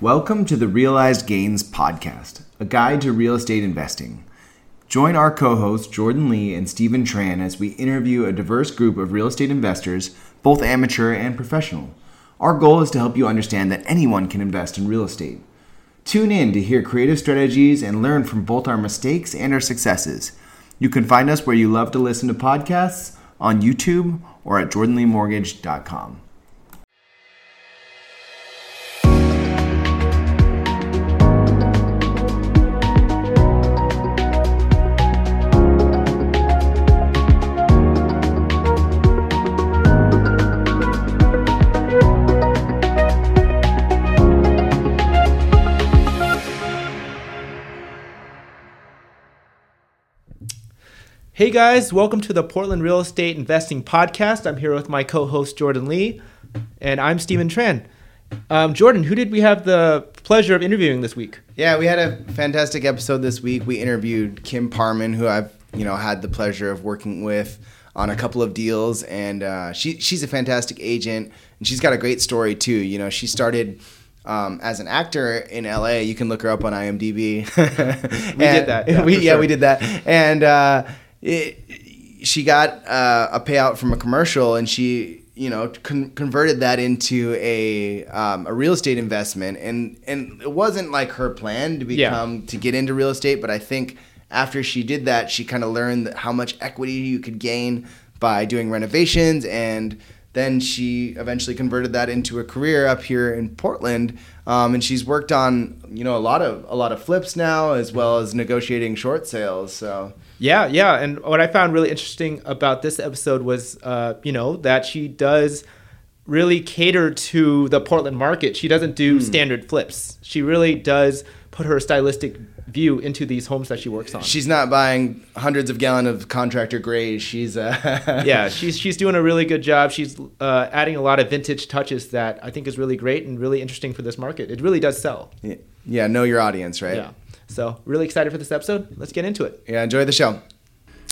Welcome to the Realized Gains Podcast, a guide to real estate investing. Join our co hosts Jordan Lee and Steven Tran as we interview a diverse group of real estate investors, both amateur and professional. Our goal is to help you understand that anyone can invest in real estate. Tune in to hear creative strategies and learn from both our mistakes and our successes. You can find us where you love to listen to podcasts on YouTube or at jordanleemortgage.com. Hey guys, welcome to the Portland Real Estate Investing Podcast. I'm here with my co host Jordan Lee, and I'm Steven Tran. Um, Jordan, who did we have the pleasure of interviewing this week? Yeah, we had a fantastic episode this week. We interviewed Kim Parmon, who I've you know had the pleasure of working with on a couple of deals, and uh, she she's a fantastic agent, and she's got a great story too. You know, she started. Um, as an actor in LA, you can look her up on IMDb. we did that. Yeah, we, yeah, we did that. And uh, it, she got uh, a payout from a commercial, and she you know con- converted that into a um, a real estate investment, and and it wasn't like her plan to become yeah. to get into real estate, but I think after she did that, she kind of learned how much equity you could gain by doing renovations and then she eventually converted that into a career up here in Portland, um, and she's worked on you know a lot of a lot of flips now, as well as negotiating short sales. So yeah, yeah. And what I found really interesting about this episode was, uh, you know, that she does really cater to the Portland market. She doesn't do mm. standard flips. She really does put her stylistic view into these homes that she works on. She's not buying hundreds of gallon of contractor grays. She's uh yeah, she's she's doing a really good job. She's uh, adding a lot of vintage touches that I think is really great and really interesting for this market. It really does sell. Yeah, yeah know your audience, right? Yeah. So, really excited for this episode. Let's get into it. Yeah, enjoy the show.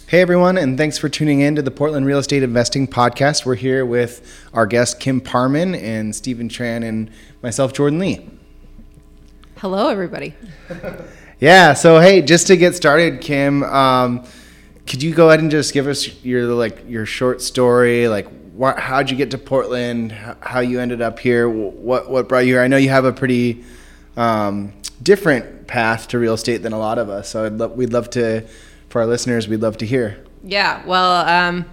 Hey everyone, and thanks for tuning in to the Portland Real Estate Investing Podcast. We're here with our guest Kim Parmon and Steven Tran and myself, Jordan Lee. Hello, everybody. yeah. So hey, just to get started, Kim, um, could you go ahead and just give us your like your short story, like wh- how'd you get to Portland, how you ended up here, what what brought you here? I know you have a pretty um, different path to real estate than a lot of us, so I'd lo- we'd love to for our listeners, we'd love to hear. Yeah, well, um,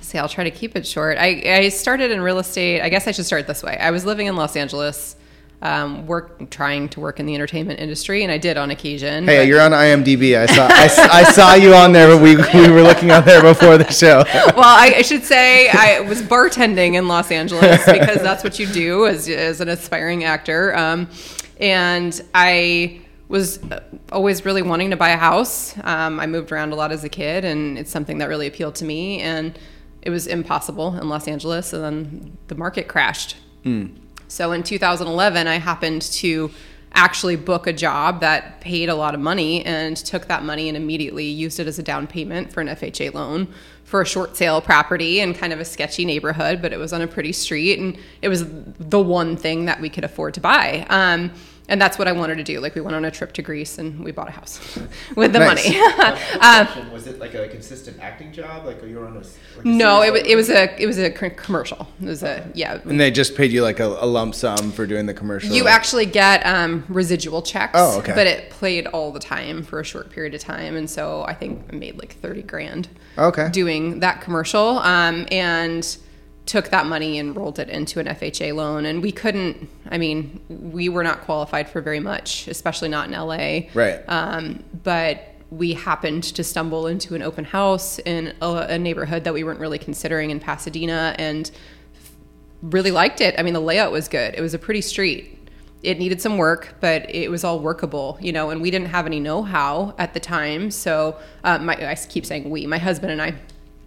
see, I'll try to keep it short. I, I started in real estate. I guess I should start this way. I was living in Los Angeles. Um, work trying to work in the entertainment industry, and I did on occasion. Hey, you're on IMDb. I saw I, I, saw you on there, but we, we were looking on there before the show. well, I, I, should say I was bartending in Los Angeles because that's what you do as, as an aspiring actor. Um, and I was always really wanting to buy a house. Um, I moved around a lot as a kid, and it's something that really appealed to me. And it was impossible in Los Angeles, and then the market crashed. Mm. So in 2011, I happened to actually book a job that paid a lot of money and took that money and immediately used it as a down payment for an FHA loan for a short sale property in kind of a sketchy neighborhood, but it was on a pretty street and it was the one thing that we could afford to buy. Um, and that's what I wanted to do. Like we went on a trip to Greece and we bought a house with the money. um, was it like a consistent acting job? Like you were on a like no, it was it was a it was a commercial. It was a yeah. And they just paid you like a, a lump sum for doing the commercial. You actually get um, residual checks. Oh, okay. But it played all the time for a short period of time, and so I think I made like thirty grand. Okay. Doing that commercial, um, and took that money and rolled it into an FHA loan. And we couldn't, I mean, we were not qualified for very much, especially not in LA. Right. Um, but we happened to stumble into an open house in a, a, neighborhood that we weren't really considering in Pasadena and really liked it. I mean, the layout was good, it was a pretty street. It needed some work, but it was all workable, you know. And we didn't have any know-how at the time, so uh, my, I keep saying we, my husband and I.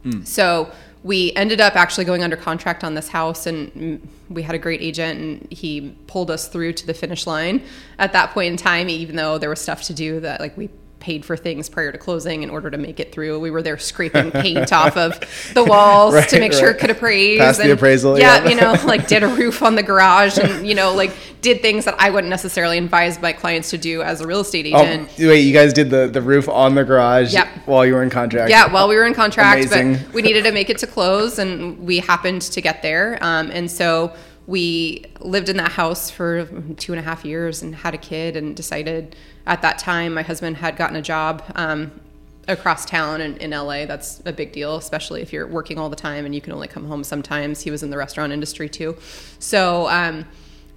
Mm. So we ended up actually going under contract on this house and we had a great agent and he pulled us through to the finish line. At that point in time even though there was stuff to do that like we paid for things prior to closing in order to make it through. We were there scraping paint off of the walls Right, to make sure it could appraise. Pass the appraisal, Yeah, yeah. you know, like did a roof on the garage and, you know, like did things that I wouldn't necessarily advise my clients to do as a real estate agent. Oh, wait, you guys did the, the roof on the garage Yep. while you were in contract? Yeah, while we were in contract, Amazing. but we needed to make it to close, and we happened to get there. Um, and so we lived in that house for two and a half years and had a kid, and decided at that time my husband had gotten a job um, across town in, in LA. That's a big deal, especially if you're working all the time and you can only come home sometimes. He was in the restaurant industry too. So um,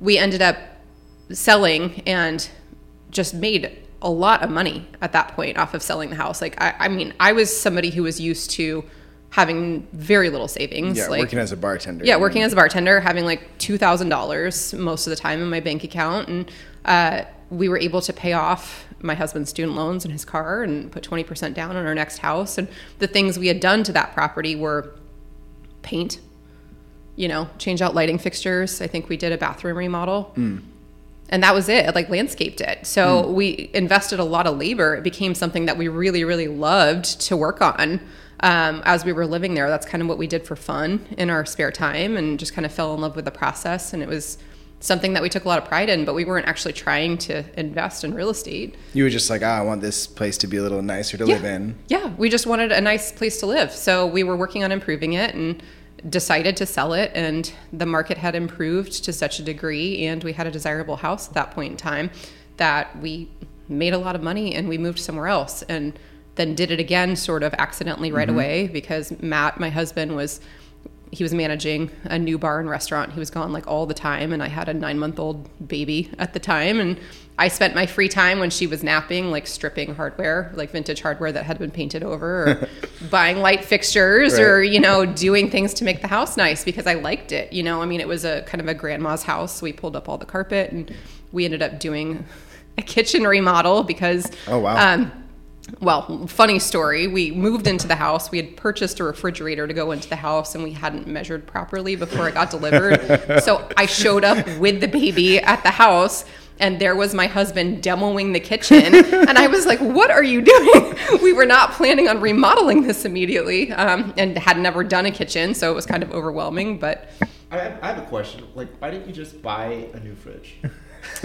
we ended up selling and just made a lot of money at that point off of selling the house. Like, I, I mean, I was somebody who was used to having very little savings. Yeah, like, working as a bartender. yeah, working as a bartender, having like two thousand dollars most of the time in my bank account, and uh, we were able to pay off my husband's student loans and his car, and put twenty percent down on our next house. And the things we had done to that property were paint, you know, change out lighting fixtures. I think we did a bathroom remodel. And that was it. Like landscaped it. So we invested a lot of labor. It became something that we really, really loved to work on um, as we were living there. That's kind of what we did for fun in our spare time, and just kind of fell in love with the process. And it was something that we took a lot of pride in. But we weren't actually trying to invest in real estate. You were just like, ah, I want this place to be a little nicer to live in. Yeah, we just wanted a nice place to live. So we were working on improving it and decided to sell it. And the market had improved to such a degree, and we had a desirable house at that point in time that we made a lot of money and we moved somewhere else. And then did it again, sort of accidentally right mm-hmm. away, because Matt, my husband, was he was managing a new bar and restaurant. He was gone like all the time, and I had a nine month old baby at the time. And I spent my free time when she was napping, like stripping hardware, like vintage hardware that had been painted over, or buying light fixtures, or you know, doing things to make the house nice because I liked it. You know, I mean, it was a kind of a grandma's house. We pulled up all the carpet, and we ended up doing a kitchen remodel because Oh, wow. um, well, funny story. We moved into the house. We had purchased a refrigerator to go into the house, and we hadn't measured properly before it got delivered. so I showed up with the baby at the house, and there was my husband demoing the kitchen. And I was like, What are you doing? we were not planning on remodeling this immediately um, and had never done a kitchen, so it was kind of overwhelming. But I have, I have a question. Like, why didn't you just buy a new fridge?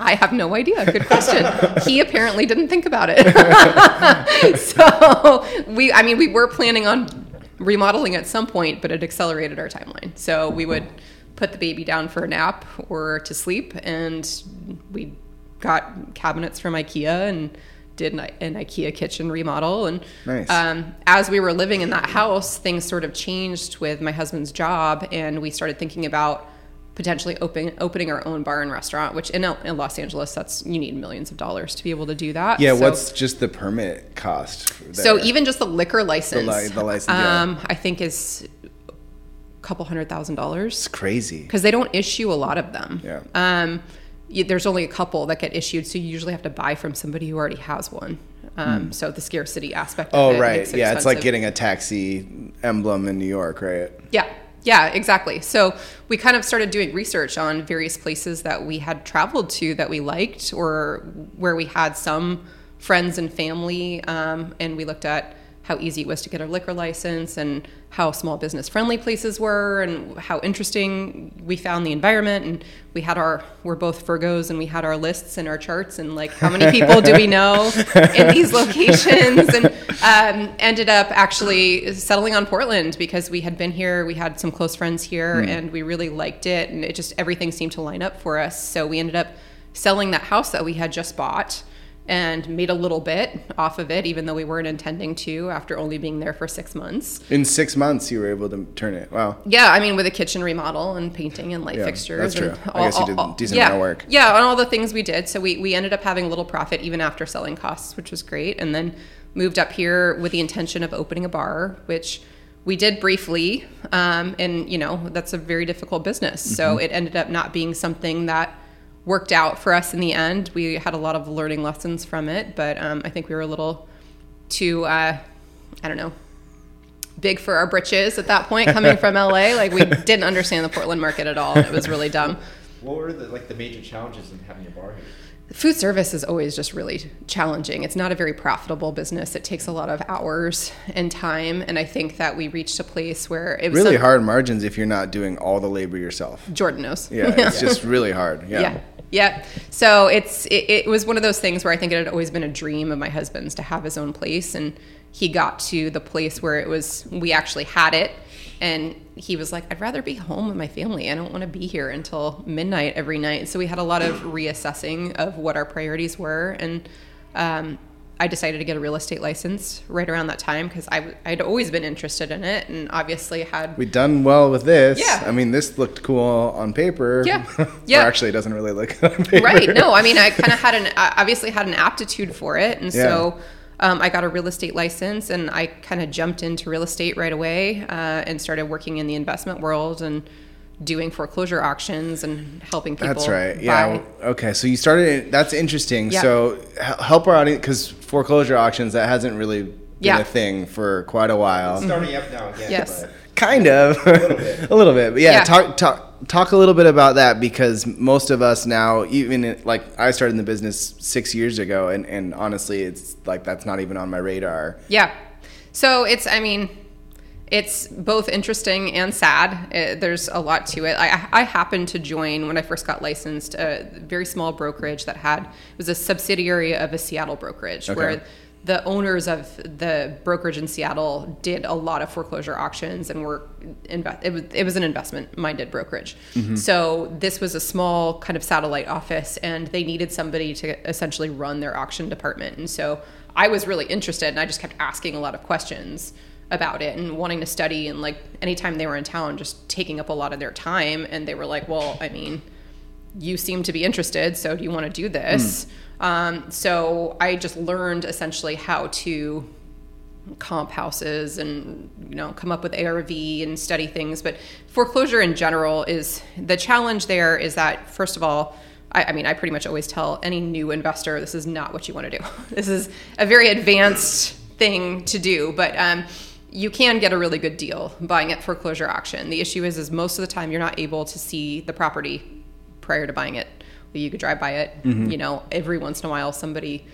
I have no idea. Good question. he apparently didn't think about it. so we, I mean, we were planning on remodeling at some point, but it accelerated our timeline. So we would put the baby down for a nap or to sleep, and we got cabinets from IKEA and did an, an IKEA kitchen remodel. And Nice. um, as we were living in that house, things sort of changed with my husband's job, and we started thinking about potentially open, opening our own bar and restaurant. Which in, in Los Angeles, that's you need millions of dollars to be able to do that. Yeah, So- what's just the permit cost? so even just the liquor license, li- the license, yeah. um, I think is couple hundred thousand dollars it's crazy. because they don't issue a lot of them. Yeah. Um, y- there's only a couple that get issued, so you usually have to buy from somebody who already has one. Um, So the scarcity aspect. Of. Oh, it right. it Yeah, it's like getting a taxi emblem in New York, right? Yeah. Yeah, exactly. So we kind of started doing research on various places that we had traveled to that we liked or where we had some friends and family. Um, and we looked at how easy it was to get a liquor license and how small business friendly places were and how interesting we found the environment. And we had our, we're both Virgos and we had our lists and our charts and like how many people do we know in these locations and um, ended up actually settling on Portland because we had been here, we had some close friends here, and we really liked it, and it just everything seemed to line up for us. So we ended up selling that house that we had just bought and made a little bit off of it, even though we weren't intending to after only being there for six months. In six months, you were able to turn it. Wow. Yeah, I mean, with a kitchen remodel and painting and light Yeah, fixtures. that's true. and I guess you did a decent yeah, amount of work. Yeah, on all the things we did. So we, we ended up having a little profit even after selling costs, which was great. And then moved up here with the intention of opening a bar, which we did briefly. Um, and, you know, that's a very difficult business. So Mm-hmm. it ended up not being something that worked out for us in the end. We had a lot of learning lessons from it, but um, I think we were a little too, uh, I don't know, big for our britches at that point coming from LA. Like we didn't understand the Portland market at all. And it was really dumb. What were the like the major challenges in having a bar here? food service is always just really challenging. It's not a very profitable business. It takes a lot of hours and time, and I think that we reached a place where it was Really some- hard margins if you're not doing all the labor yourself. Jordan knows. Yeah, it's just really hard. Yeah. yeah. Yeah. So it's it, it was one of those things where I think it had always been a dream of my husband's to have his own place and he got to the place where it was we actually had it and he was like I'd rather be home with my family. I don't want to be here until midnight every night. So we had a lot of reassessing of what our priorities were and um I decided to get a real estate license right around that time because I I'd always been interested in it and obviously had We've done well with this. Yeah. I mean, this looked cool on paper. Yeah. or Yeah. actually, it doesn't really look good on paper. right no i mean i kind of had an I obviously had an aptitude for it and so um, i got a real estate license and i kind of jumped into real estate right away uh, and started working in the investment world and doing foreclosure auctions and helping people That's right. Yeah. Okay. So you started. That's interesting. Yeah. So help our audience because foreclosure auctions that hasn't really been Yeah. a thing for quite a while. Starting up now again. Yes. but- Kind of. a little bit. a little bit. But yeah, Yeah. Talk talk talk a little bit about that because most of us now, even like I started in the business six years ago, and and honestly, it's like that's not even on my radar. Yeah. So it's, I mean, it's both interesting and sad. Uh there's a lot to it. I, I happened to join when I first got licensed a very small brokerage that had it was a subsidiary of a Seattle brokerage Okay. where the owners of the brokerage in Seattle did a lot of foreclosure auctions and were inve- it was it was an investment minded brokerage. So this was a small kind of satellite office and they needed somebody to essentially run their auction department. And so I was really interested and I just kept asking a lot of questions about it and wanting to study and like anytime they were in town just taking up a lot of their time and they were like, "Well, I mean, you seem to be interested, so do you want to do this? Um, so I just learned essentially how to comp houses and you know come up with ARV and study things. But foreclosure in general is the challenge. There is that first of all. I, I mean, I pretty much always tell any new investor this is not what you want to do. This is a very advanced thing to do, but um, you can get a really good deal buying at foreclosure auction. The issue is, is most of the time you're not able to see the property prior to buying it. You could drive by it. Mm-hmm. You know, every once in a while, somebody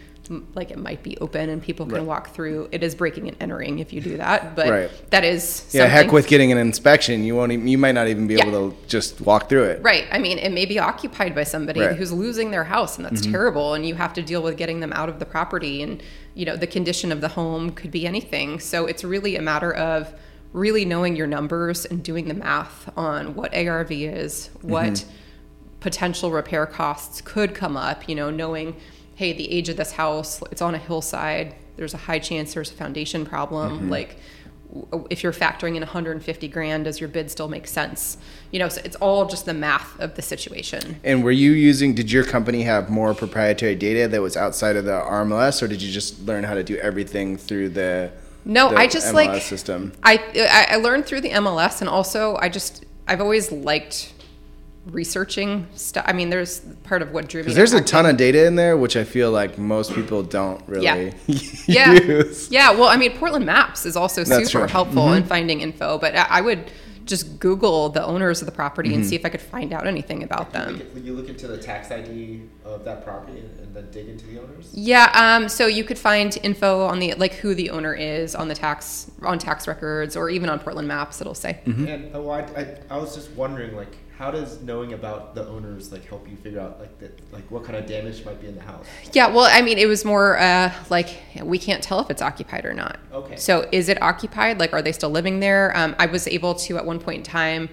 like it might be open and people can Right. walk through. It is breaking and entering if you do that, but Right. that is Yeah. Heck with getting an inspection, you won't. Even, you might not even be Yeah. able to just walk through it. Right. I mean, it may be occupied by somebody Right. Mm-hmm. who's losing their house, and that's terrible. And you have to deal with getting them out of the property. And, you know, the condition of the home could be anything. So it's really a matter of really knowing your numbers and doing the math on what ARV is, what Mm-hmm. potential repair costs could come up, you know, knowing, hey, the age of this house, it's on a hillside, there's a high chance there's a foundation problem. Mm-hmm. Like, if you're factoring in 150 grand, does your bid still make sense? You know, so it's all just the math of the situation. And were you using? Did your company have more proprietary data that was outside of the RMLS, or did you just learn how to do everything through the? No, the I just MLS like system. I I I learned through the MLS, and also I just I've always liked researching stuff. I mean, there's part of what drew me. Because there's a acting. ton of data in there, which I feel like most people don't really Yeah. yeah use. yeah well i mean portland maps is also That's super true. Mm-hmm. helpful in finding info but I, I would just google the owners of the property Mm-hmm. and see if i could find out anything about them Will you look into the tax ID of that property and, and then dig into the owners? yeah um, so you could find info on the like who the owner is on the tax on tax records or even on portland maps it'll say Mm-hmm. And oh, I, I, I was just wondering, like, how does knowing about the owners like help you figure out like that, like what kind of damage might be in the house? yeah well i mean it was more uh, like we can't tell if it's occupied or not. Okay. so is it occupied? Like are they still living there? Um, i was able to at one point in time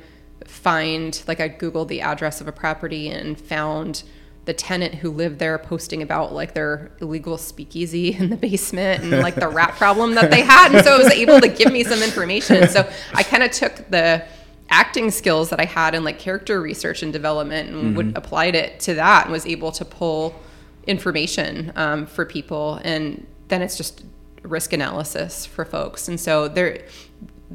find like i googled the address of a property and found the tenant who lived there posting about like their illegal speakeasy in the basement and like the rat problem that they had. And so it was able to give me some information. So i kind of took the acting skills that i had in like character research and development and would applied it to that and was able to pull information um, for people. And then it's just risk analysis for folks. And so there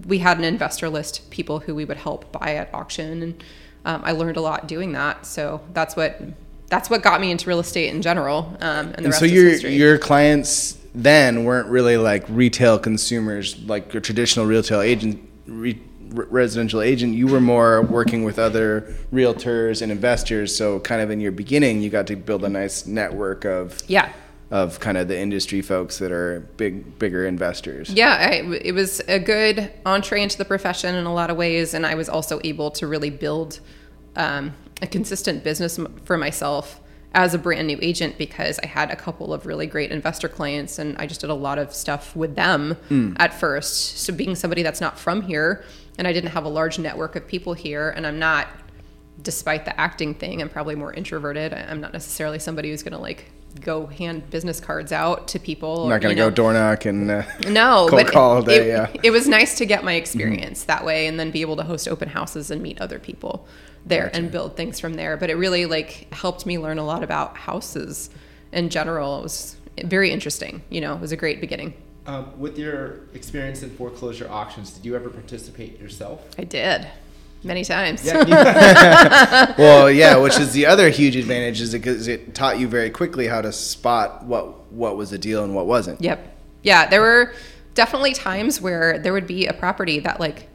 we had an investor list people who we would help buy at auction. And um, i learned a lot doing that. So that's what that's what got me into real estate in general um, and the And rest so your history. your clients then weren't really like retail consumers, like your traditional retail agent, re, r- residential agent, you were more working with other realtors and investors. So, kind of in your beginning, you got to build a nice network of Yeah. of kind of the industry folks that are big, bigger investors. Yeah, I, it was a good entree into the profession in a lot of ways, and I was also able to really build um, a consistent business for myself as a brand new agent because I had a couple of really great investor clients, and I just did a lot of stuff with them at first. So being somebody that's not from here, and I didn't have a large network of people here, and I'm not despite the acting thing, I'm probably more introverted. I'm not necessarily somebody who's going to like go hand business cards out to people. I'm not going to go door knock and uh, No, cold but call all day. it, yeah. Mm-hmm. it was nice to get my experience that way, and then be able to host open houses and meet other people there and build things from there. But it really like helped me learn a lot about houses in general. It was very interesting. You know, it was a great beginning. Um, with your experience in foreclosure auctions, did you ever participate yourself? I did many times. Yeah. well, yeah, which is the other huge advantage is because it taught you very quickly how to spot what what was a deal and what wasn't. Yep. Yeah, there were definitely times where there would be a property that like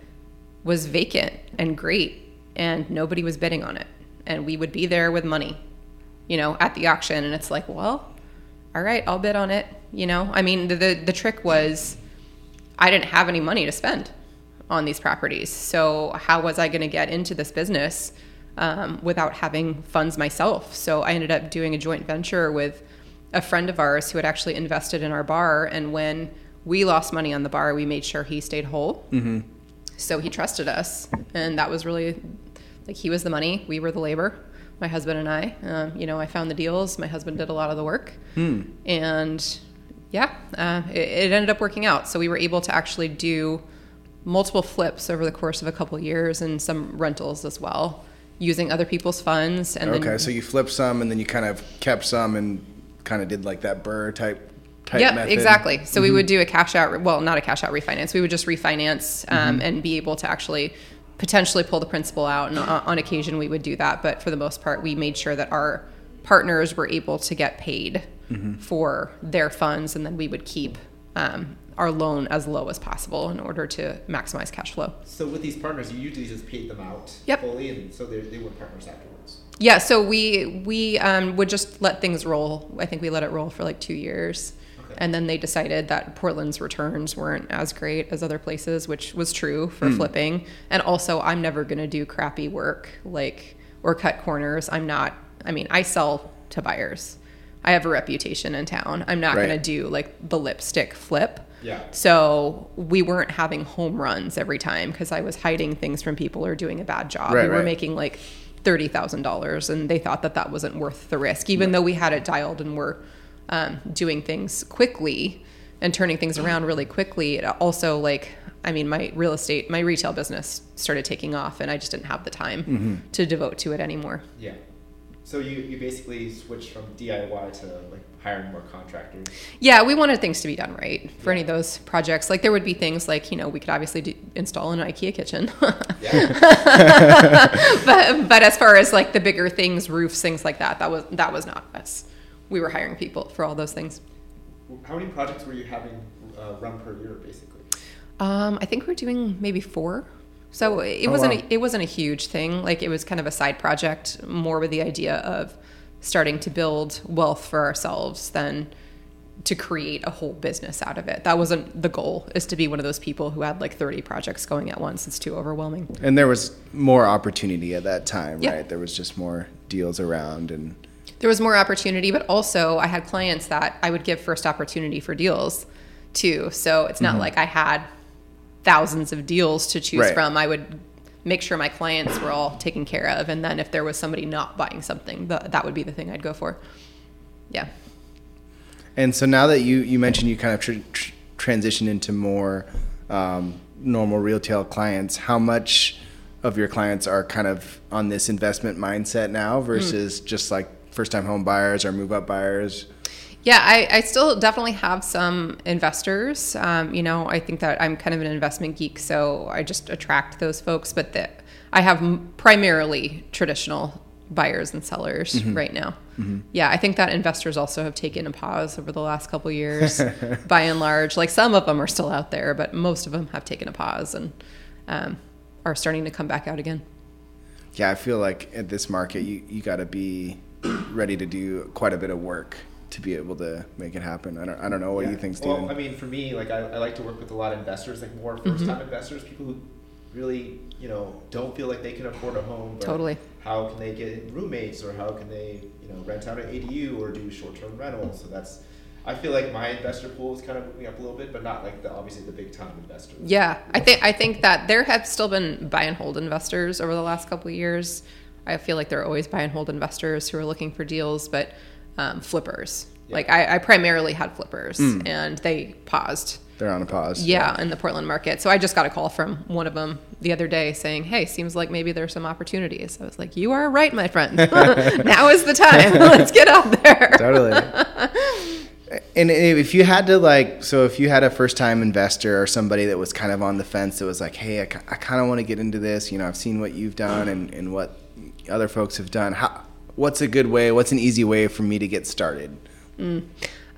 was vacant and great and nobody was bidding on it. And we would be there with money, you know, at the auction and it's like, well, all right, I'll bid on it, you know? I mean, the the, the trick was I didn't have any money to spend on these properties. So how was I going to get into this business um, without having funds myself? So I ended up doing a joint venture with a friend of ours who had actually invested in our bar. And when we lost money on the bar, we made sure he stayed whole. Mm-hmm. So he trusted us, and that was really like he was the money, we were the labor. My husband and I, um, you know, I found the deals. My husband did a lot of the work, and yeah, uh, it, it ended up working out. So we were able to actually do multiple flips over the course of a couple of years and some rentals as well, using other people's funds. And Okay, then, so you flipped some and then you kind of kept some and kind of did like that BRRRR type type yeah, method. exactly. So we would do a cash out, well, not a cash out refinance. We would just refinance um, and be able to actually potentially pull the principal out. And on occasion, we would do that. But for the most part, we made sure that our partners were able to get paid for their funds, and then we would keep um, our loan as low as possible in order to maximize cash flow. so with these partners, you usually just paid them out Yep. fully, and so they they were partners afterwards. Yeah, so we we um, would just let things roll. I think we let it roll for like two years, Okay. and then they decided that Portland's returns weren't as great as other places, which was true for flipping. And also, I'm never gonna do crappy work like or cut corners. I'm not. I mean, I sell to buyers. I have a reputation in town. I'm not Right. gonna do like the lipstick flip. Yeah. So we weren't having home runs every time because I was hiding things from people or doing a bad job. Right, we were right. making like thirty thousand dollars, and they thought that that wasn't worth the risk, even though we had it dialed and were um, doing things quickly and turning things around really quickly. It also like. I mean, my real estate, my retail business started taking off, and I just didn't have the time Mm-hmm. to devote to it anymore. Yeah. So you, you basically switched from DIY to like hiring more contractors. Yeah, we wanted things to be done right for any of those projects. Like there would be things like you know we could obviously do, install an IKEA kitchen, Yeah. but but as far as like the bigger things, roofs, things like that, that was that was not us. We were hiring people for all those things. How many projects were you having uh, run per year, basically? Um, I think we're doing maybe four. So oh, it Oh, wasn't wow. a, it wasn't a huge thing. Like it was kind of a side project, more with the idea of starting to build wealth for ourselves than to create a whole business out of it. That wasn't the goal. Is to be one of those people who had like thirty projects going at once. It's too overwhelming. And there was more opportunity at that time, Yeah. right? There was just more deals around and there was more opportunity, but also I had clients that I would give first opportunity for deals too. So it's not mm-hmm. like I had thousands of deals to choose Right. from. I would make sure my clients were all taken care of. And then if there was somebody not buying something, th- that would be the thing I'd go for. Yeah. And so now that you, you mentioned you kind of tr- tr- transitioned into more um, normal retail clients, how much of your clients are kind of on this investment mindset now versus just like first time home buyers or move up buyers? Yeah, I, I still definitely have some investors. Um, you know, I think that I'm kind of an investment geek, so I just attract those folks. But that I have primarily traditional buyers and sellers right now. Yeah, I think that investors also have taken a pause over the last couple years, by and large. Like some of them are still out there, but most of them have taken a pause. And um, are starting to come back out again. Yeah, I feel like at this market, you, you got to be ready to do quite a bit of work to be able to make it happen. I don't, I don't know what Yeah. you think, Steven. Well, I mean, for me, like I, I like to work with a lot of investors, like more mm-hmm. first-time investors, people who really, you know, don't feel like they can afford a home. But Totally. How can they get roommates, or how can they, you know, rent out an ADU or do short-term rentals? So that's, I feel like my investor pool is kind of moving up a little bit, but not like the obviously the big-time investors. Yeah, I think I think that there have still been buy and hold investors over the last couple of years. I feel like there are always buy and hold investors who are looking for deals, but um, flippers. Yeah. Like I, I primarily had flippers, and they paused. They're on a pause. Yeah, in the Portland market. So I just got a call from one of them the other day saying, "Hey, seems like maybe there's some opportunities." I was like, "You are right, my friend. now is the time. Let's get out there." totally. And if you had to like, so if you had a first time investor or somebody that was kind of on the fence that was like, hey, I, kind of want to get into this, you know, I've seen what you've done and, and what other folks have done. How, what's a good way, what's an easy way for me to get started?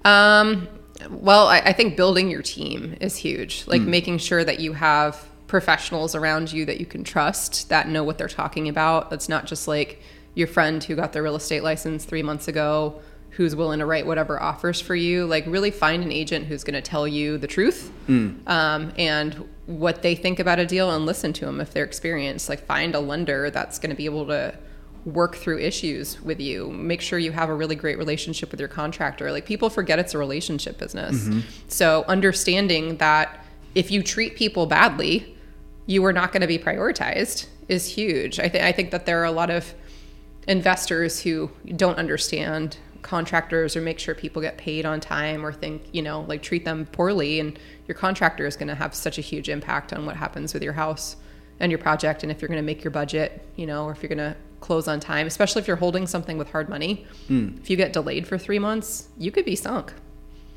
Um, well, I, I think building your team is huge. Like making sure that you have professionals around you that you can trust that know what they're talking about. That's not just like your friend who got their real estate license three months ago who's willing to write whatever offers for you. Like, really find an agent who's going to tell you the truth um, and what they think about a deal and listen to them if they're experienced. Like, find a lender that's going to be able to work through issues with you. Make sure you have a really great relationship with your contractor. Like people forget it's a relationship business. Mm-hmm. So understanding that if you treat people badly, you are not going to be prioritized is huge. I think I think that there are a lot of investors who don't understand contractors or make sure people get paid on time or think, you know, like treat them poorly and your contractor is going to have such a huge impact on what happens with your house and your project and if you're going to make your budget, you know, or if you're going to close on time, especially if you're holding something with hard money. Hmm. If you get delayed for 3 months, you could be sunk.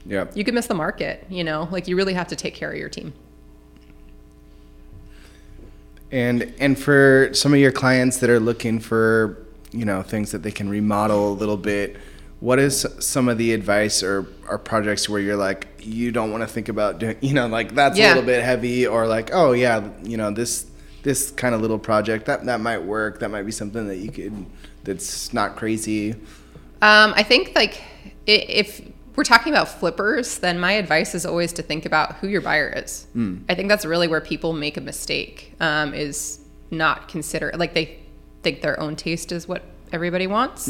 Yeah. You could miss the market, you know? Like you really have to take care of your team. And and for some of your clients that are looking for, you know, things that they can remodel a little bit, what is some of the advice or, or projects where you're like, you don't want to think about doing, you know, like that's a little bit heavy or like, oh yeah, you know, this this kind of little project that that might work. That might be something that you could that's not crazy. Um, I think like if we're talking about flippers, then my advice is always to think about who your buyer is. I think that's really where people make a mistake. Um, is not consider like they think their own taste is what everybody wants,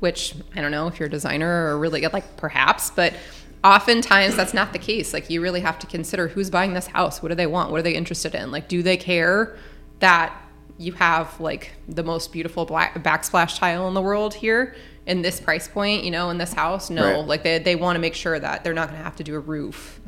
which I don't know if you're a designer or really like perhaps, but oftentimes that's not the case. Like you really have to consider who's buying this house. What do they want? What are they interested in? Like, do they care that you have like the most beautiful black backsplash tile in the world here in this price point, you know, in this house? No, Right. like they, they want to make sure that they're not going to have to do a roof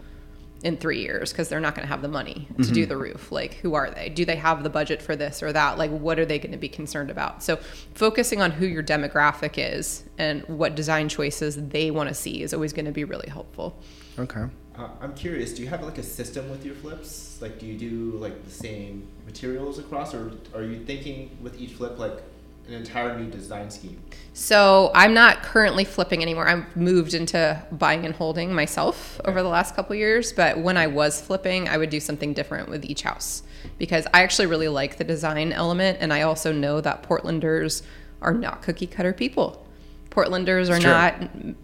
in three years because they're not going to have the money to do the roof. Like, who are they? Do they have the budget for this or that? Like, what are they going to be concerned about? So, focusing on who your demographic is and what design choices they want to see is always going to be really helpful. Okay. Uh, I'm curious. Do you have like a system with your flips? Like, do you do like the same materials across, or are you thinking with each flip like an entire new design scheme? So I'm not currently flipping anymore. I've moved into buying and holding myself over the last couple years. But when I was flipping, I would do something different with each house because I actually really like the design element, and I also know that Portlanders are not cookie cutter people. Portlanders are not;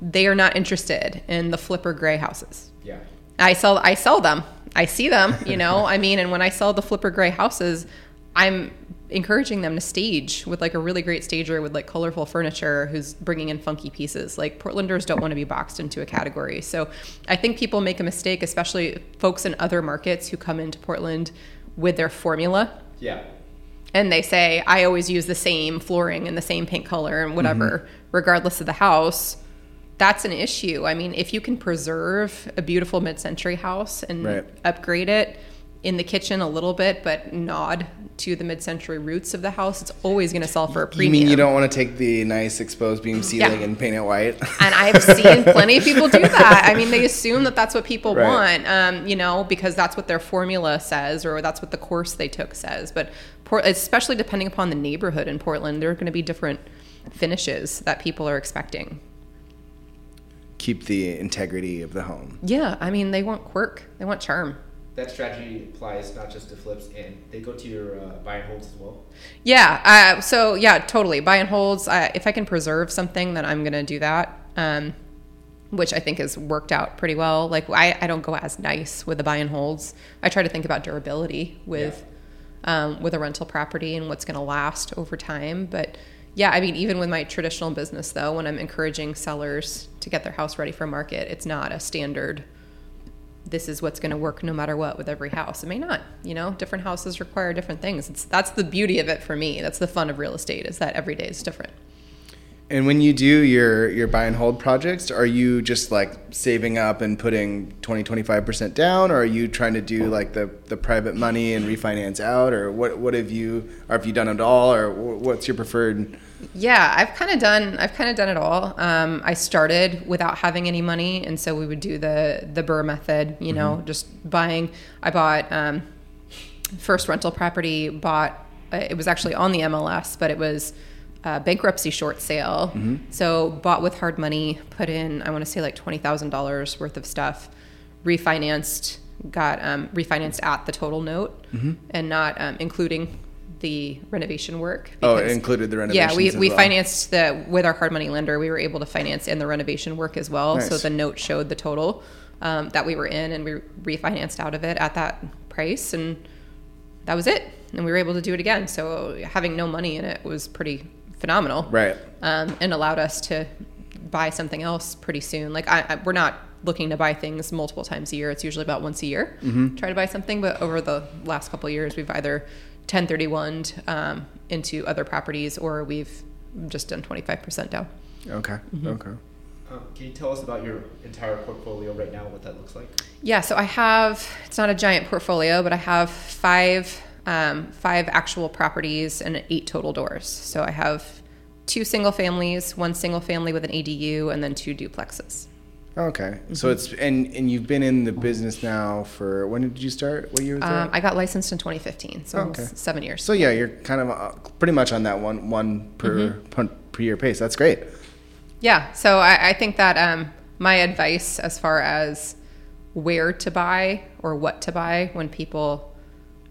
they are not interested in the flipper gray houses. Yeah. I sell I sell them. I see them, you know. I mean, and when I sell the flipper gray houses, I'm encouraging them to stage with like a really great stager with like colorful furniture who's bringing in funky pieces. Like Portlanders don't want to be boxed into a category. So I think people make a mistake, especially folks in other markets who come into Portland with their formula Yeah. and they say I always use the same flooring and the same paint color and mm-hmm. whatever, regardless of the house. That's an issue. I mean, if you can preserve a beautiful mid-century house and Right. upgrade it in the kitchen a little bit, but nod to the mid-century roots of the house, it's always going to sell for a premium. You mean you don't want to take the nice exposed beam ceiling Yeah. and paint it white? and I've seen plenty of people do that. I mean, they assume that that's what people Right. want, um, you know, because that's what their formula says or that's what the course they took says. But Port- especially depending upon the neighborhood in Portland, there are going to be different finishes that people are expecting. Keep the integrity of the home. Yeah, I mean, they want quirk, they want charm. That strategy applies not just to flips, and they go to your uh, buy and holds as well. Yeah. Uh, so yeah, totally. Buy and holds. I, if I can preserve something, then I'm gonna do that. Um, which I think has worked out pretty well. Like I, I don't go as nice with the buy and holds. I try to think about durability with um, with a rental property and what's going to last over time. But yeah, I mean, even with my traditional business though, when I'm encouraging sellers to get their house ready for market, it's not a standard. This is what's going to work no matter what with every house. It may not. You know, different houses require different things. It's that's the beauty of it for me. That's the fun of real estate is that every day is different. And when you do your your buy and hold projects, are you just like saving up and putting 20 25% down or are you trying to do like the the private money and refinance out or what what have you or have you done it all or what's your preferred Yeah, I've kind of done. I've kind of done it all. Um, I started without having any money, and so we would do the the BRRRR method. You know, just buying. I bought um, first rental property. Bought. uh, It was actually on the MLS, but it was a bankruptcy short sale. So bought with hard money. Put in. I want to say like twenty thousand dollars worth of stuff. Refinanced. Got um, refinanced at the total note, and not um, including the renovation work. Oh, it included the yeah, renovations we, we well. financed the with our hard money lender. We were able to finance in the renovation work as well. So the note showed the total um, that we were in, and we refinanced out of it at that price, and that was it. And we were able to do it again. So having no money in it was pretty phenomenal, Right. Um, and allowed us to buy something else pretty soon. Like I, I, we're not looking to buy things multiple times a year. It's usually about once a year. Try to buy something, but over the last couple of years, we've either 1031 um, into other properties or we've just done 25% down. Okay. Mm-hmm. Okay. Um, can you tell us about your entire portfolio right now, what that looks like? Yeah, so I have it's not a giant portfolio, but I have five um, five actual properties and eight total doors. So I have two single families, one single family with an ADU, and then two duplexes. Okay. Mm-hmm. So it's and and you've been in the business now for when did you start? What year was Um? I got licensed in 2015, so Oh, okay. seven years. So yeah, you're kind of uh, pretty much on that one one per Mm-hmm. per, year pace. That's great. Yeah, so I, I think that um, my advice as far as where to buy or what to buy when people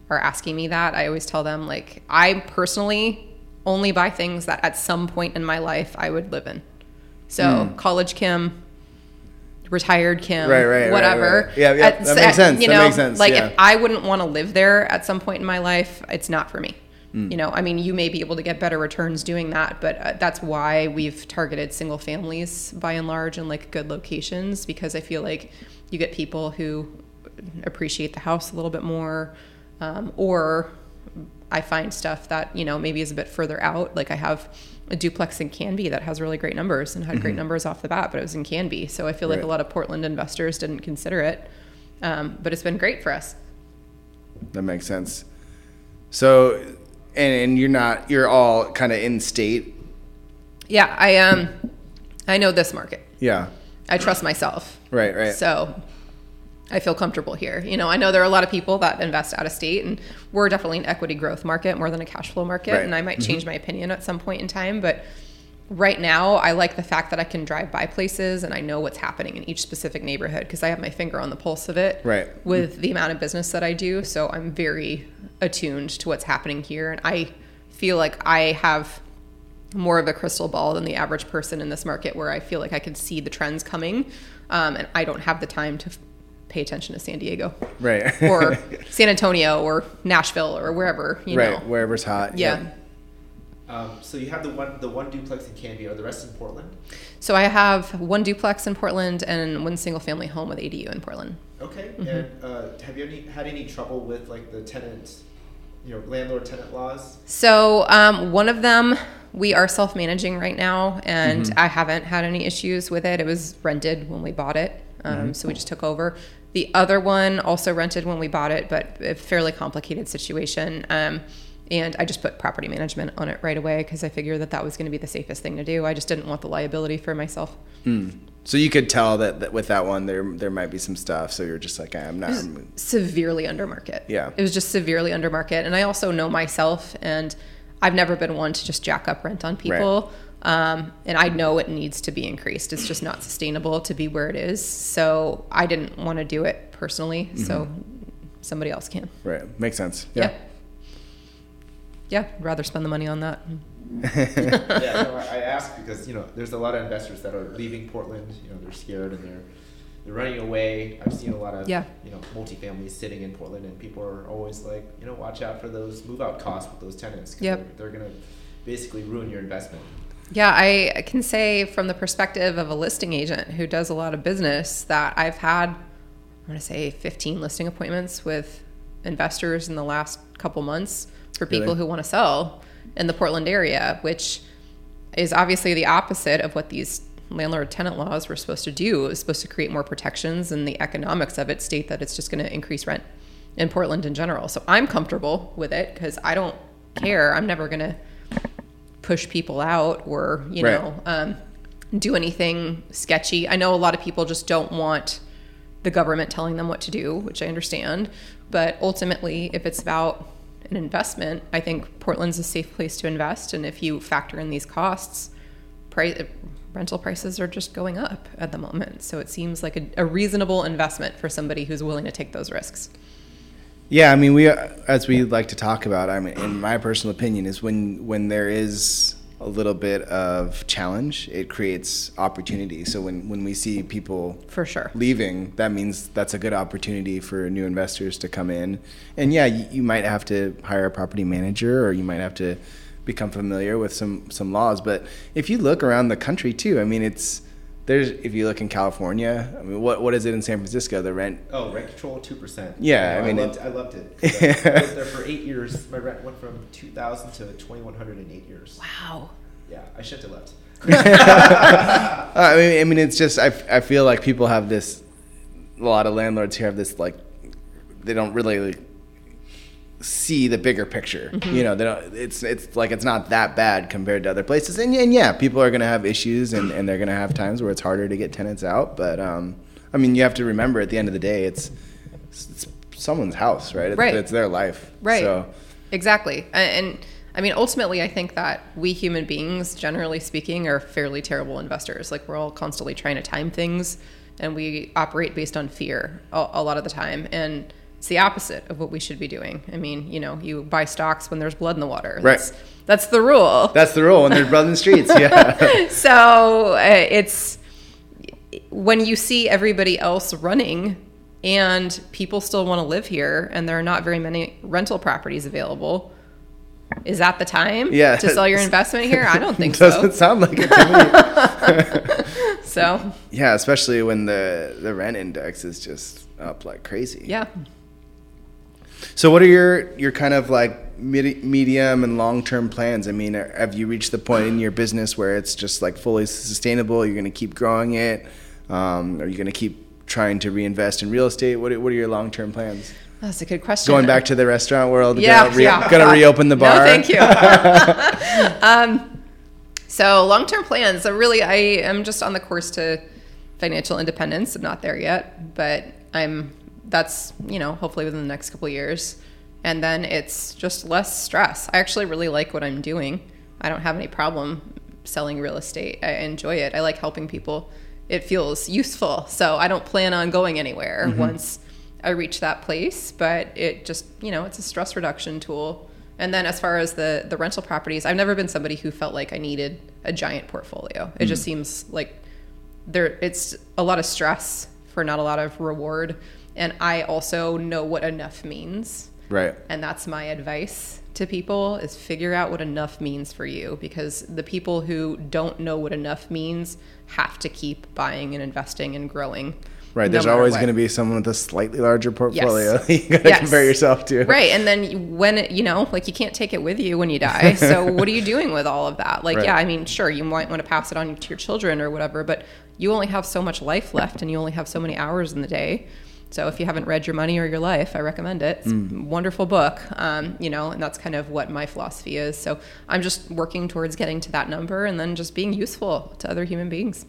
are asking me that, I always tell them like I personally only buy things that at some point in my life I would live in. So college Kim, retired Kim. Right, right, right, whatever. right. Yeah, yeah, At- that makes sense, You that know, makes sense, like yeah. if I wouldn't want to live there at some point in my life, it's not for me. Hmm. You know, I mean, you may be able to get better returns doing that, but uh, that's why we've targeted single families by and large in like good locations because I feel like you get people who appreciate the house a little bit more, um, or I find stuff that you know maybe is a bit further out. Like I have a duplex in Canby that has really great numbers and had great numbers off the bat, but it was in Canby, so I feel like Mm-hmm. Right. a lot of Portland investors didn't consider it. Um, but it's been great for us. That makes sense. So and and you're not you're all kind of in state. Yeah, I um, I know this market. Yeah. I trust myself. Right. Right. So I feel comfortable here. You know, I know there are a lot of people that invest out of state, and we're definitely an equity growth market more than a cash flow market. Right. And I might change my opinion at some point in time, but right now I like the fact that I can drive by places and I know what's happening in each specific neighborhood because I have my finger on the pulse of it. Right. With the amount of business that I do, so I'm very attuned to what's happening here, and I feel like I have more of a crystal ball than the average person in this market where I feel like I can see the trends coming um, and I don't have the time to pay attention to San Diego right. or San Antonio or Nashville or wherever, you right. know. Wherever's hot. Yeah. Um, so you have the one the one duplex in Canby. Are the rest in Portland? So I have one duplex in Portland and one single family home with ADU in Portland. Okay. Mm-hmm. And uh, have you any, had any trouble with like the tenant, you know, landlord tenant laws? So um, one of them we are self-managing right now, and Mm-hmm. I haven't had any issues with it. It was rented when we bought it, um, Mm-hmm. so we just took over. The other one also rented when we bought it, but a fairly complicated situation. Um, and I just put property management on it right away because I figured that that was going to be the safest thing to do. I just didn't want the liability for myself. So you could tell that, that with that one there there might be some stuff. So you're just like I'm not. Severely under market. Yeah. It was just severely under market. And I also know myself and I've never been one to just jack up rent on people. Um, and I know it needs to be increased. It's just not sustainable to be where it is. So I didn't want to do it personally. So somebody else can. Right. Makes sense. Yeah. Yeah. Yeah, I'd rather spend the money on that. yeah, no, I I ask because you know there's a lot of investors that are leaving Portland. You know they're scared and they're they're running away. I've seen a lot of Yeah. you know multifamilies sitting in Portland, and people are always like, you know, watch out for those move out costs with those tenants. 'cause Yep. They're, they're gonna basically ruin your investment. Yeah, I can say from the perspective of a listing agent who does a lot of business that I've had, I'm going to say 15 listing appointments with investors in the last couple months for people Really? who want to sell in the Portland area, which is obviously the opposite of what these landlord tenant laws were supposed to do. It was supposed to create more protections, and the economics of it state that it's just going to increase rent in Portland in general. So I'm comfortable with it because I don't care. I'm never going to push people out or you Right. know um, do anything sketchy. I know a lot of people just don't want the government telling them what to do, which I understand. But ultimately, if it's about an investment, I think Portland's a safe place to invest. And if you factor in these costs, price, rental prices are just going up at the moment. So it seems like a, a reasonable investment for somebody who's willing to take those risks. Yeah, I mean, we as we like to talk about. I mean, in my personal opinion, is when when there is a little bit of challenge, it creates opportunity. So when when we see people For sure. leaving, that means that's a good opportunity for new investors to come in. And yeah, you, you might have to hire a property manager, or you might have to become familiar with some some laws. But if you look around the country too, I mean, it's there's if you look in California, I mean, what what is it in San Francisco? The rent Oh, rent control two percent. Yeah, I mean, I loved, it- I loved it. I lived there for eight years. My rent went from two thousand to twenty one hundred in eight years. Wow. Yeah, I shouldn't have left. I mean, I mean, it's just I, I feel like people have this. A lot of landlords here have this like, they don't really see the bigger picture. You know, they don't. It's it's like it's not that bad compared to other places. And, and yeah, people are gonna have issues and, and they're gonna have times where it's harder to get tenants out. But um, I mean, you have to remember at the end of the day, it's it's someone's house, right? It's, Right. it's their life, Right. So Exactly. A- And, I mean, ultimately, I think that we human beings, generally speaking, are fairly terrible investors. Like, we're all constantly trying to time things and we operate based on fear a, a lot of the time. And it's the opposite of what we should be doing. I mean, you know, you buy stocks when there's blood in the water. Right. That's, that's the rule. that's the rule when there's blood in the streets. Yeah. so uh, it's when you see everybody else running and people still want to live here and there are not very many rental properties available is that the time Yeah. to sell your investment here i don't think Doesn't so sound like it to me. so Yeah, especially when the the rent index is just up like crazy. yeah So, what are your your kind of like medium and long term plans? I mean, have you reached the point in your business where it's just like fully sustainable? You're going to keep growing it. Um, are you going to keep trying to reinvest in real estate? What are, what are your long term plans? that's a good question Going back to the restaurant world, Yeah, gonna, re- yeah. gonna reopen the bar. No, thank you. um, so long term plans. So really, I am just on the course to financial independence. I'm not there yet, but I'm. That's you know hopefully within the next couple of years, and then it's just less stress. I actually really like what I'm doing. I don't have any problem selling real estate. I enjoy it. I like helping people. It feels useful. So I don't plan on going anywhere mm-hmm. once I reach that place, but it just, you know, it's a stress reduction tool. And then as far as the the rental properties, I've never been somebody who felt like I needed a giant portfolio. It just mm-hmm. seems like there it's a lot of stress for not a lot of reward. And I also know what enough means. Right. And that's my advice to people is figure out what enough means for you because the people who don't know what enough means have to keep buying and investing and growing. Right. no There's always going to be someone with a slightly larger portfolio. Yes. you got to Yes. compare yourself to. Right. And then when, it, you know, like you can't take it with you when you die. So what are you doing with all of that? Like, Right. yeah, I mean, sure, you might want to pass it on to your children or whatever, but you only have so much life left and you only have so many hours in the day. So if you haven't read Your Money or Your Life, I recommend it. It's Mm. a wonderful book, um, you know, and that's kind of what my philosophy is. So I'm just working towards getting to that number and then just being useful to other human beings.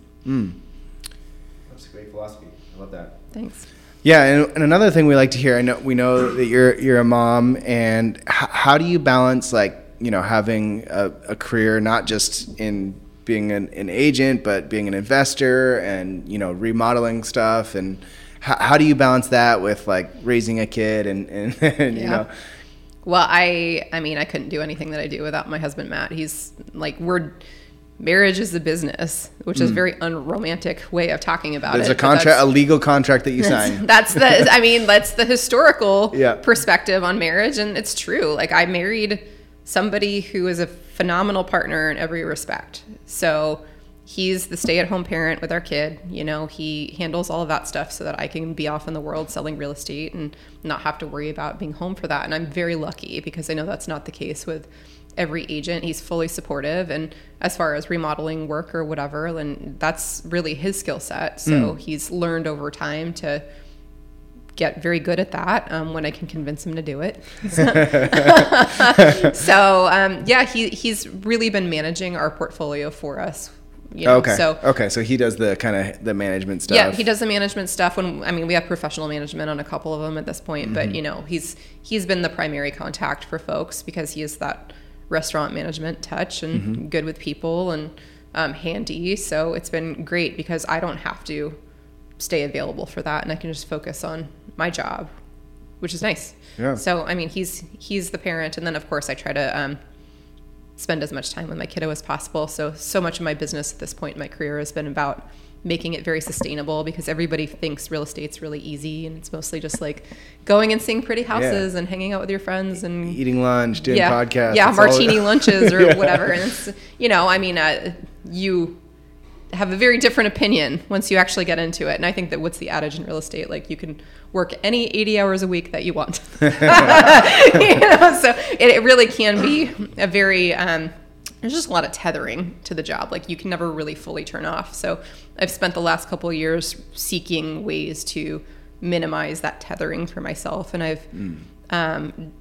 That's a great philosophy. I love that. Thanks. Yeah, and, and another thing we like to hear, I know we know that you're you're a mom, and h- how do you balance like you know having a, a career not just in being an, an agent, but being an investor and you know remodeling stuff, and how, how do you balance that with like raising a kid and, and, and you know Well, I I mean, I couldn't do anything that I do without my husband Matt. He's like we're marriage is a business, which is a very unromantic way of talking about Hmm. there's it. a contract a legal contract that you sign That's the I mean, that's the historical Yeah. perspective on marriage and it's true. Like I married somebody who is a phenomenal partner in every respect. So he's the stay-at-home parent with our kid, you know, he handles all of that stuff so that I can be off in the world selling real estate and not have to worry about being home for that. And I'm very lucky because I know that's not the case with every agent. He's fully supportive and as far as remodeling work or whatever, and that's really his skill set. So he's learned over time to get very good at that um, when I can convince him to do it. so um, yeah, he he's really been managing our portfolio for us. You know? okay So okay so he does the kind of the management stuff yeah, he does the management stuff. When I mean, we have professional management on a couple of them at this point, Mm-hmm. but you know, he's he's been the primary contact for folks because he is that restaurant management touch and Mm-hmm. good with people and um, handy. So it's been great because I don't have to stay available for that, and I can just focus on my job, which is nice. Yeah. So I mean, he's he's the parent, and then of course I try to. Um, spend as much time with my kiddo as possible. So so much of my business at this point in my career has been about making it very sustainable because everybody thinks real estate's really easy and it's mostly just like going and seeing pretty houses and hanging out with your friends and eating lunch doing yeah, podcasts yeah, it's all- martini lunches or Yeah. whatever. And it's you know, I mean, uh, you have a very different opinion once you actually get into it. And I think that what's the adage in real estate? Like you can work any 80 hours a week that you want. you know, so it, it really can be a very, um, there's just a lot of tethering to the job. Like you can never really fully turn off. So I've spent the last couple of years seeking ways to minimize that tethering for myself. And I've, um,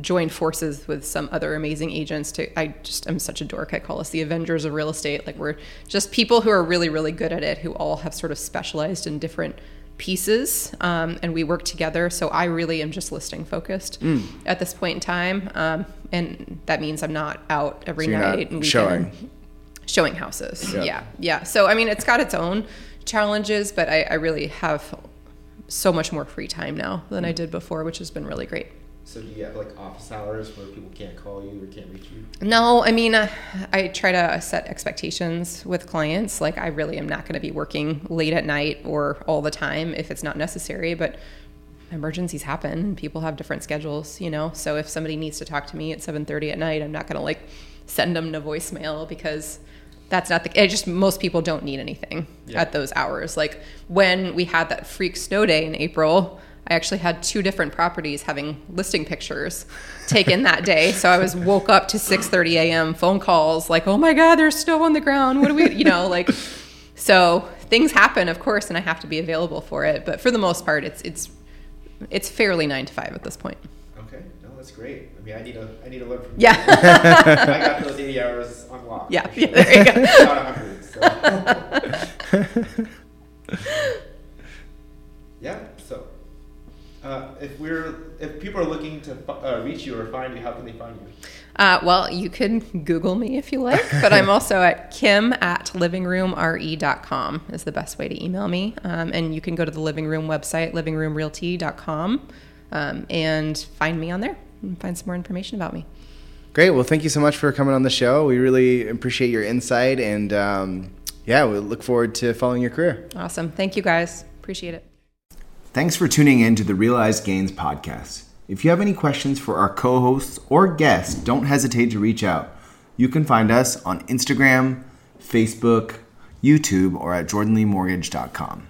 joined forces with some other amazing agents to I just I'm such a dork. I call us the Avengers of real estate. Like we're just people who are really, really good at it, who all have sort of specialized in different pieces. Um, and we work together. So I really am just listing focused at this point in time. Um, and that means I'm not out every So night and showing. showing houses. Yeah. Yeah. yeah. So I mean it's got its own challenges, but I, I really have so much more free time now than I did before, which has been really great. So do you have like office hours where people can't call you or can't reach you? No, I mean, uh, I try to set expectations with clients. Like, I really am not going to be working late at night or all the time if it's not necessary. But emergencies happen, and people have different schedules, you know. So if somebody needs to talk to me at seven thirty at night, I'm not going to like send them to voicemail because that's not the. It just most people don't need anything Yeah. at those hours. Like when we had that freak snow day in April. I actually had two different properties having listing pictures taken that day. So I was woke up to 6:30 a.m. phone calls like, "Oh my god, there's snow on the ground. What do we, you know, like so things happen, of course, and I have to be available for it, but for the most part it's it's it's fairly 9 to 5 at this point. Okay, no, that's great. I mean, I need to, I need to learn from you. Yeah. I got those 80 hours on lock. Yeah, for yeah, there you go. About 100. So. Uh, if we're if people are looking to uh, reach you or find you, how can they find you? Uh, well, you can Google me if you like, but I'm also at kim at livingroomre.com is the best way to email me. Um, and you can go to the Living Room website, livingroomrealty.com, um, and find me on there and find some more information about me. Great. Well, thank you so much for coming on the show. We really appreciate your insight, and um, yeah, we look forward to following your career. Awesome. Thank you guys. Appreciate it. Thanks for tuning in to the Realized Gains podcast. If you have any questions for our co hosts or guests, don't hesitate to reach out. You can find us on Instagram, Facebook, YouTube, or at jordanleemortgage.com.